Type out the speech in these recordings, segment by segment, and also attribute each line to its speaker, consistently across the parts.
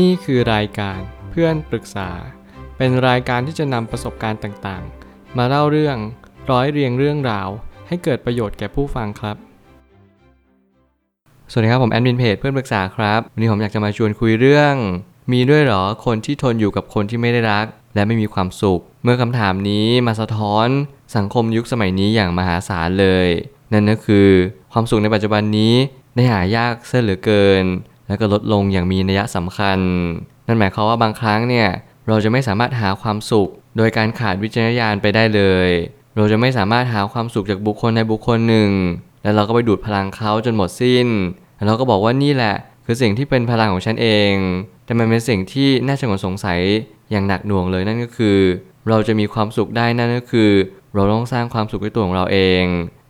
Speaker 1: นี่คือรายการเพื่อนปรึกษา เป็นรายการที่จะนำประสบการณ์ต่างๆ มาเล่าเรื่องร้อยเรียงเรื่องราว ให้เกิดประโยชน์แก่ผู้ฟังครับ สวัสดีครับผมแอดมินเพจเพื่อนปรึกษาครับ วันนี้ผมอยากจะมาชวนคุยเรื่อง มีด้วยหรอคนที่ทนอยู่กับคนที่ไม่ได้รัก และไม่มีความสุข เมื่อคำถามนี้มาสะท้อนสังคมยุคสมัยนี้อย่างมหาศาลเลย นั่นก็คือ ความสุขในปัจจุบันนี้ได้หายากเสียเหลือเกิน และก็ลดลงอย่างมีนัยสำคัญ นั่นหมายความว่าบางครั้งเนี่ยเราจะไม่สามารถหาความสุข โดยการขาดวิจารณญาณไปได้เลย เราจะไม่สามารถหาความสุขจากบุคคลในบุคคลหนึ่ง แล้วเราก็ไปดูดพลังเขาจนหมดสิ้น แล้วเราก็บอกว่านี่แหละ คือสิ่งที่เป็นพลังของฉันเอง แต่มันเป็นสิ่งที่น่าชงนสงสัยอย่างหนักหน่วงเลยนั่นก็คือ เราจะมีความสุขได้นั่นก็คือ เราต้องสร้างความสุขด้วยตัวของเราเอง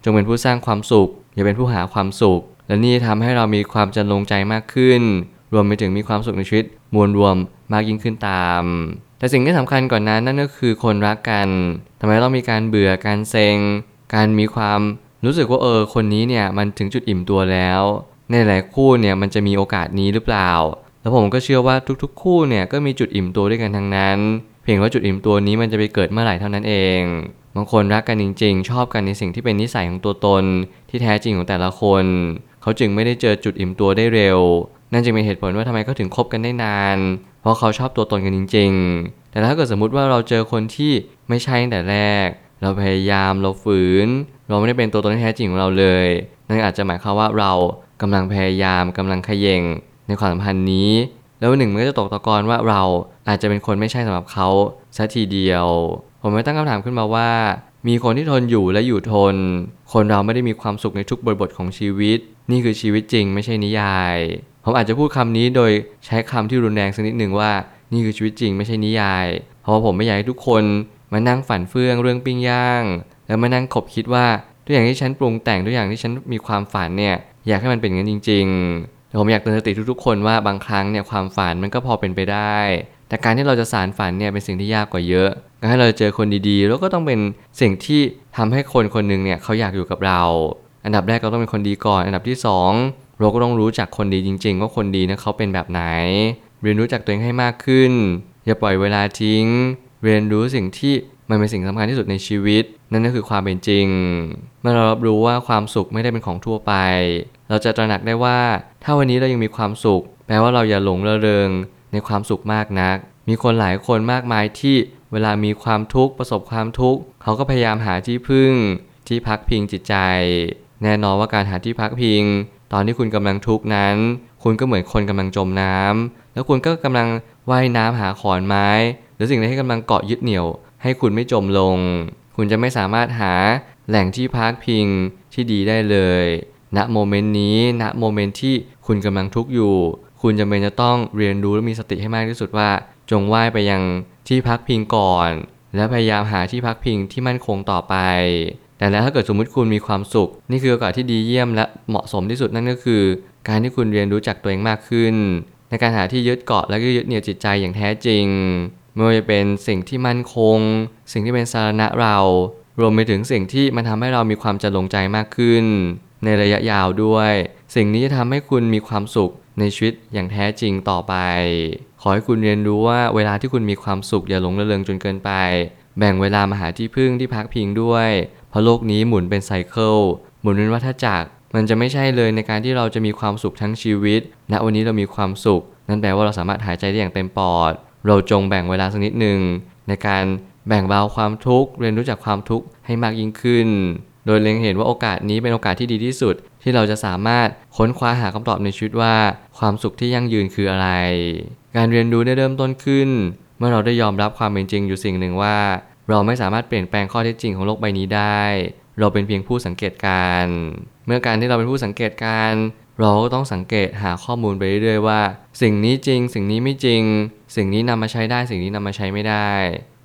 Speaker 1: จงเป็นผู้สร้างความสุข อย่าเป็นผู้หาความสุข และนี่ทำให้เรามีความจันลงใจมากขึ้น รวมไปถึงมีความสุขในชีวิตมวลรวมมากยิ่งขึ้นตาม แต่สิ่งที่สำคัญก่อนนั้นนั่นก็คือคนรักกันทำไมต้องมีการเบื่อการเซ็ง การมีความรู้สึกว่าเออคนนี้เนี่ยมันถึงจุดอิ่มตัวแล้ว ในหลายคู่เนี่ยมันจะมีโอกาสนี้หรือเปล่า แล้วผมก็เชื่อว่าทุกๆ คู่เนี่ยก็มีจุดอิ่มตัวด้วยกันทั้งนั้น เพียงว่าจุดอิ่มตัวนี้มันจะไปเกิดเมื่อไหร่เท่านั้นเองบางคนรักกันจริงๆ ชอบกันในสิ่งที่เป็นนิสัยของตัวตนที่แท้จริงของแต่ละคน เขาจึงไม่ได้เจอจุดอิ่มตัวได้เร็ว นั่นจึงเป็นเหตุผลว่าทำไมเขาถึงคบกันได้นาน เพราะเขาชอบตัวตนกันจริง ๆ แต่ถ้าเกิดสมมุติว่าเราเจอคนที่ไม่ใช่ตั้งแต่แรก เราพยายามเราฝืน เราไม่ได้เป็นตัวตนที่แท้จริงของเราเลย นั่นอาจจะหมายความว่าเรากำลังพยายามกำลังขย่งในความสัมพันธ์นี้ แล้ววันหนึ่งมันก็จะตกตะกอนว่าเราอาจจะเป็นคนไม่ใช่สำหรับเขาซะทีเดียว ผมไม่ตั้งคำถามขึ้นมาว่า มีคนที่ทนอยู่และอยู่ทน คนเราไม่ได้มีความสุขในทุกบริบทของชีวิต นี่คือชีวิตจริงไม่ใช่นิยาย ผมอาจจะพูดคำนี้โดยใช้คำที่รุนแรงสักนิดหนึ่งว่านี่คือชีวิตจริงไม่ใช่นิยาย เพราะว่าผมไม่อยากให้ทุกคนมานั่งฝันเฟื่องเรื่องปิ้งย่าง แล้วมานั่งขบคิดว่าทุกอย่างที่ฉันปรุงแต่งทุกอย่างที่ฉันมีความฝันเนี่ยอยากให้มันเป็นงั้นจริงๆแต่ผมอยากเตือนสติทุกๆ คนว่าบางครั้งเนี่ยความฝันมันก็พอเป็นไปได้ แต่การที่เราจะสารฝันเนี่ยเป็นสิ่งที่ยากกว่าเยอะ การให้เราเจอคนดีๆ แล้วก็ต้องเป็นสิ่งที่ทำให้คนคนหนึ่งเนี่ยเขาอยากอยู่กับเรา อันดับแรกเราต้องเป็นคนดีก่อน อันดับที่ 2 เราก็ต้องรู้จักคนดีจริง ๆ ว่าคนดีเนี่ยเขาเป็นแบบไหน เรียนรู้จักตัวเองให้มากขึ้น อย่าปล่อยเวลาทิ้ง เรียนรู้สิ่งที่มันเป็นสิ่งสำคัญที่สุดในชีวิต นั่นก็คือความเป็นจริง เมื่อเรารับรู้ว่าความสุขไม่ได้เป็นของทั่วไป เราจะตระหนักได้ว่า ถ้าวันนี้เรายังมีความสุข แปลว่าเราอย่าหลงระเริงในความสุขมากนัก มีคนหลายคนมากมายที่เวลามีความทุกข์ประสบความทุกข์เขาก็พยายามหาที่พึ่ง ที่พักพิงจิตใจ แน่นอนว่าการหาที่พักพิง ตอนที่คุณกำลังทุกข์นั้น คุณก็เหมือนคนกำลังจมน้ำแล้วคุณก็กำลังว่ายน้ำหาขอนไม้ หรือสิ่งใดที่กำลังเกาะยึดเหนี่ยว ให้คุณไม่จมลง คุณจะไม่สามารถหาแหล่งที่พักพิงที่ดีได้เลย ณ โมเมนต์นี้ ณ โมเมนต์ที่คุณกำลังทุกข์อยู่ คุณจำเป็นจะต้องเรียนรู้และมีสติให้มากที่สุดว่า จงว่ายไปยังที่พักพิงก่อน และพยายามหาที่พักพิงที่มั่นคงต่อไป แต่แล้วถ้าเกิดสมมุติคุณมีความสุข นี่คือโอกาสที่ดีเยี่ยมและเหมาะสมที่สุดนั่นก็คือ การที่คุณเรียนรู้จักตัวเองมากขึ้น ในการหาที่ยึดเกาะและก็ยึดเหนี่ยวจิตใจอย่างแท้จริงไม่ว่าจะเป็นสิ่งที่มั่นคง สิ่งที่เป็นสาระเรา รวมไปถึงสิ่งที่มันทำให้เรามีความจะลงใจมากขึ้น ในระยะยาวด้วย สิ่งนี้จะทำให้คุณมีความสุขในชีวิตอย่างแท้จริงต่อไป ขอให้คุณเรียนรู้ว่าเวลาที่คุณมีความสุขอย่าหลงระเริงจนเกินไป แบ่งเวลามาหาที่พึ่งที่พักพิงด้วย เพราะโลกนี้หมุนเป็นไซเคิลหมุนเป็นวัฏจักร มันจะไม่ใช่เลยในการที่เราจะมีความสุขทั้งชีวิตณวันนี้เรามีความสุข นั่นแปลว่าเราสามารถหายใจได้อย่างเต็มปอด เราจงแบ่งเวลาสักนิดหนึ่งในการแบ่งเบาความทุกข์เรียนรู้จักความทุกข์ให้มากยิ่งขึ้น โดยเล็งเห็นว่าโอกาสนี้เป็นโอกาสที่ดีที่สุด ที่เราจะสามารถค้นคว้าหาคำตอบในชีวิตว่า ความสุขที่ยั่งยืนคืออะไร การเรียนรู้ได้เริ่มต้นขึ้น เมื่อเราได้ยอมรับความเป็นจริงอยู่สิ่งหนึ่งว่า เราไม่สามารถเปลี่ยนแปลงข้อเท็จจริงของโลกใบนี้ได้ เราเป็นเพียงผู้สังเกตการ เมื่อการที่เราเป็นผู้สังเกตการเราก็ต้องสังเกตหาข้อมูลไปเรื่อยๆว่า สิ่งนี้จริง สิ่งนี้ไม่จริง สิ่งนี้นำมาใช้ได้ สิ่งนี้นำมาใช้ไม่ได้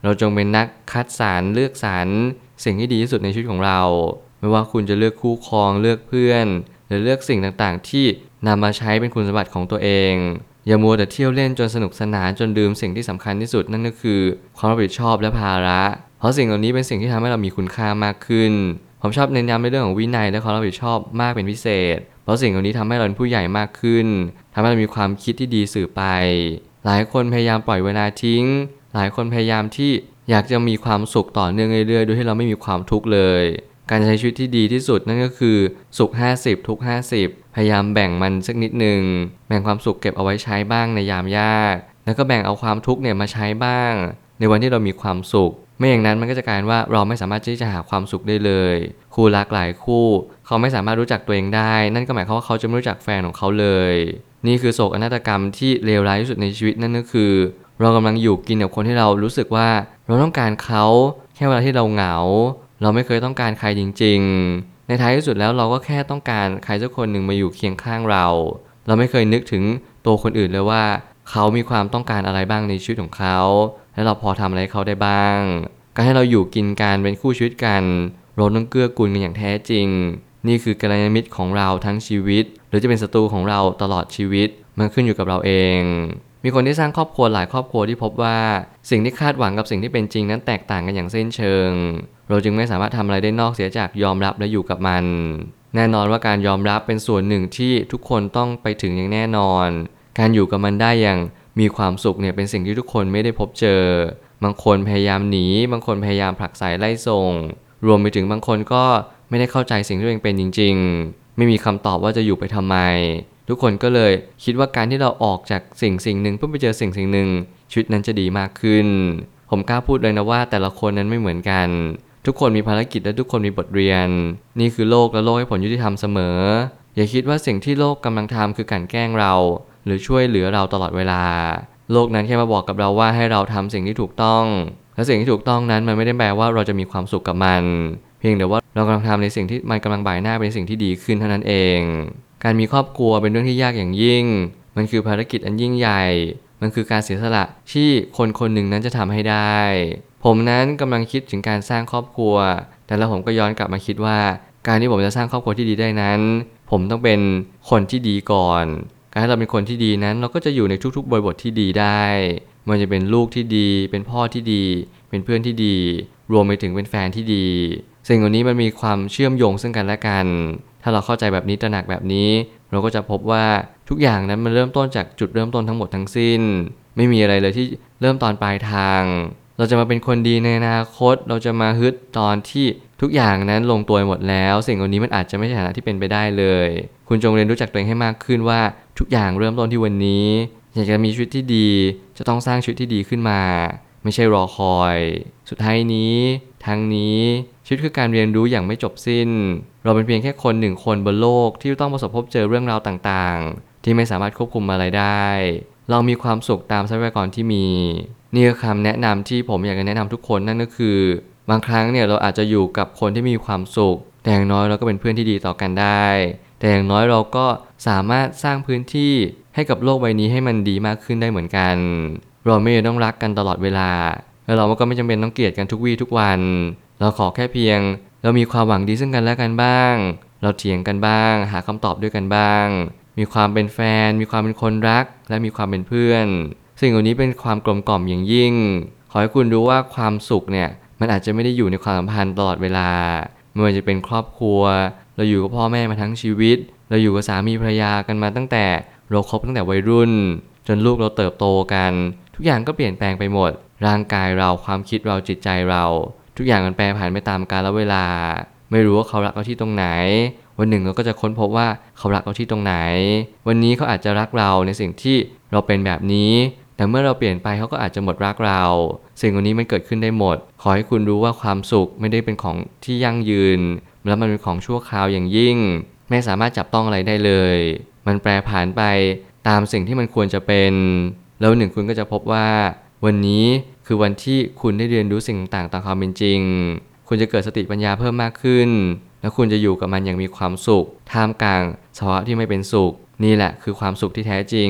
Speaker 1: เราจงเป็นนักคัดสรรเลือกสรรสิ่งที่ดีที่สุดในชีวิตของเรา ไม่ว่าคุณจะเลือกคู่ครองเลือกเพื่อน หรือเลือกสิ่งต่างๆ ที่นำมาใช้เป็นคุณสมบัติของตัวเอง อย่ามัวแต่เที่ยวเล่นจนสนุกสนานจนลืมสิ่งที่สำคัญที่สุดนั่นก็คือ ความรับผิดชอบและภาระ เพราะสิ่งเหล่านี้เป็นสิ่งที่ทำให้เรามีคุณค่ามากขึ้น ผมชอบเน้นย้ำในเรื่องของวินัยและความรับผิดชอบมากเป็นพิเศษ เพราะสิ่งเหล่านี้ทำให้เราเป็นผู้ใหญ่มากขึ้นทำให้เรามีความคิดที่ดีสื่อไป หลายคนพยายามปล่อยเวลาทิ้ง หลายคนพยายามที่อยากจะมีความสุขต่อเนื่องเรื่อยๆโดยที่เราไม่มีความทุกข์เลย การใช้ชีวิตที่ดีที่สุดนั่นก็คือสุข 50 ทุก 50 พยายามแบ่งมันสักนิดหนึ่งแบ่งความสุขเก็บเอาไว้ใช้บ้างในยามยาก แล้วก็แบ่งเอาความทุกข์เนี่ยมาใช้บ้าง ในวันที่เรามีความสุข ไม่อย่างนั้นมันก็จะกลายว่าเราไม่สามารถที่จะหาความสุขได้เลย คู่รักหลายคู่ เขาไม่สามารถรู้จักตัวเองได้ นั่นก็หมายความว่าเขาจะไม่รู้จักแฟนของเขาเลย นี่คือโศกอนาฏกรรมที่เลวร้ายที่สุดในชีวิตนั่นก็คือ เรากำลังอยู่กินกับคนที่เรารู้สึกว่า เราต้องการเขาแค่เวลาที่เราเหงา เราไม่เคยต้องการใครจริง ๆ ในท้ายที่สุดแล้วเราก็แค่ต้องการใครสักคนหนึ่งมาอยู่เคียงข้างเรา เราไม่เคยนึกถึงตัวคนอื่นเลยว่า เขามีความต้องการอะไรบ้างในชีวิตของเขา และเราพอทำอะไรเขาได้บ้าง การให้เราอยู่กินกันเป็นคู่ชีวิตกัน เราต้องเกื้อกูลกันอย่างแท้จริง นี่คือกัลยาณมิตรของเราทั้งชีวิต หรือจะเป็นศัตรูของเราตลอดชีวิต มันขึ้นอยู่กับเราเองมีคนที่สร้างครอบครัวหลายครอบครัวที่พบว่า สิ่งที่คาดหวังกับสิ่งที่เป็นจริงนั้นแตกต่างกันอย่างเส้นเชิง เราจึงไม่สามารถทำอะไรได้นอกเสียจากยอมรับและอยู่กับมัน แน่นอนว่าการยอมรับเป็นส่วนหนึ่งที่ทุกคนต้องไปถึงอย่างแน่นอน การอยู่กับมันได้อย่างมีความสุขเนี่ยเป็นสิ่งที่ทุกคนไม่ได้พบเจอ บางคนพยายามหนี บางคนพยายามผลักไสไล่ส่ง รวมไปถึงบางคนก็ไม่ได้เข้าใจสิ่งที่ตัวเองเป็นจริง ๆ ไม่มีคำตอบว่าจะอยู่ไปทำไม ทุกคนก็เลยคิดว่าการที่เราออกจากสิ่งสิ่งหนึ่งเพื่อไปเจอสิ่งสิ่งหนึ่งชีวิตนั้นจะดีมากขึ้น ผมกล้าพูดเลยนะว่าแต่ละคนนั้นไม่เหมือนกัน ทุกคนมีภารกิจและทุกคนมีบทเรียน นี่คือโลกและโลกให้ผลยุติธรรมเสมอ อย่าคิดว่าสิ่งที่โลกกำลังทำคือการแกล้งเรา หรือช่วยเหลือเราตลอดเวลา โลกนั้นแค่มาบอกกับเราว่าให้เราทำสิ่งที่ถูกต้อง และสิ่งที่ถูกต้องนั้นมันไม่ได้แปลว่าเราจะมีความสุขกับมัน เพียงแต่ว่าเรากำลังทำในสิ่งที่มันกำลังบ่ายหน้าเป็นสิ่งที่ดีขึ้นเท่านั้นเอง การมีครอบครัวเป็นเรื่องที่ยากอย่างยิ่ง มันคือภารกิจอันยิ่งใหญ่ มันคือการเสียสละที่คนคนหนึ่งนั้นจะทำให้ได้ ผมนั้นกำลังคิดถึงการสร้างครอบครัว แต่แล้วผมก็ย้อนกลับมาคิดว่า การที่ผมจะสร้างครอบครัวที่ดีได้นั้น ผมต้องเป็นคนที่ดีก่อน การที่เราเป็นคนที่ดีนั้น เราก็จะอยู่ในทุกๆบริบทที่ดีได้ มันจะเป็นลูกที่ดี เป็นพ่อที่ดี เป็นเพื่อนที่ดี รวมไปถึงเป็นแฟนที่ดี สิ่งเหล่านี้มันมีความเชื่อมโยงซึ่งกันและกัน ถ้าเราเข้าใจแบบนี้ตระหนักแบบนี้ เราก็จะพบว่าทุกอย่างนั้นมันเริ่มต้นจากจุดเริ่มต้นทั้งหมดทั้งสิ้น ไม่มีอะไรเลยที่เริ่มตอนปลายทาง เราจะมาเป็นคนดีในอนาคต เราจะมาฮึดตอนที่ทุกอย่างนั้นลงตัวหมดแล้ว สิ่งเหล่านี้มันอาจจะไม่ใช่ฐานะที่เป็นไปได้เลย คุณจงเรียนรู้จักตัวเองให้มากขึ้นว่าทุกอย่างเริ่มต้นที่วันนี้ อยากจะมีชีวิตที่ดี จะต้องสร้างชีวิตที่ดีขึ้นมา ไม่ใช่รอคอย สุดท้ายนี้ทั้งนี้ชีวิตคือการเรียนรู้อย่างไม่จบสิ้น เราเป็นเพียงแค่คนหนึ่งคนบนโลกที่ต้องประสบพบเจอเรื่องราวต่างๆ ที่ไม่สามารถควบคุมอะไรได้ เรามีความสุขตามทรัพยากรที่มี นี่คือคำแนะนำที่ผมอยากจะแนะนำทุกคนนั่นก็คือ บางครั้งเนี่ยเราอาจจะอยู่กับคนที่มีความสุข แต่อย่างน้อยเราก็เป็นเพื่อนที่ดีต่อกันได้ แต่อย่างน้อยเราก็สามารถสร้างพื้นที่ให้กับโลกใบนี้ให้มันดีมากขึ้นได้เหมือนกัน เราไม่ต้องรักกันตลอดเวลา แล้วเราก็ไม่จำเป็นต้องเกลียดกันทุกวี่ทุกวัน เราขอแค่เพียง เรามีความหวังดีซึ่งกันและกันบ้าง เราเถียงกันบ้าง หาคำตอบด้วยกันบ้าง มีความเป็นแฟน มีความเป็นคนรัก และมีความเป็นเพื่อน สิ่งเหล่านี้เป็นความกลมกล่อมอย่างยิ่ง ขอให้คุณรู้ว่าความสุขเนี่ยมันอาจจะไม่ได้อยู่ในความสัมพันธ์ตลอดเวลาไม่ว่าจะเป็นครอบครัว เราอยู่กับพ่อแม่มาทั้งชีวิต เราอยู่กับสามีภรรยากันมาตั้งแต่เราคบตั้งแต่วัยรุ่น จนลูกเราเติบโตกัน ทุกอย่างก็เปลี่ยนแปลงไปหมด ร่างกายเราความคิดเราจิตใจเรา ทุกอย่างมันแปรผันไปตามกาลเวลา ไม่รู้ว่าเขารักเราที่ตรงไหน วันหนึ่งเราก็จะค้นพบว่าเขารักเราที่ตรงไหน วันนี้เขาอาจจะรักเราในสิ่งที่เราเป็นแบบนี้ แต่เมื่อเราเปลี่ยนไปเขาก็อาจจะหมดรักเรา สิ่งเหล่านี้มันเกิดขึ้นได้หมด ขอให้คุณรู้ว่าความสุขไม่ได้เป็นของที่ยั่งยืน แล้วมันเป็นของชั่วคราวอย่างยิ่ง ไม่สามารถจับต้องอะไรได้เลย มันแปรผันไปตามสิ่งที่มันควรจะเป็น แล้วหนึ่งคุณก็จะพบว่า วันนี้คือวันที่คุณได้เรียนรู้สิ่งต่างๆตามความเป็นจริง คุณจะเกิดสติปัญญาเพิ่มมากขึ้น แล้วคุณจะอยู่กับมันอย่างมีความสุข ท่ามกลางสภาวะที่ไม่เป็นสุข นี่แหละคือความสุขที่แท้จริง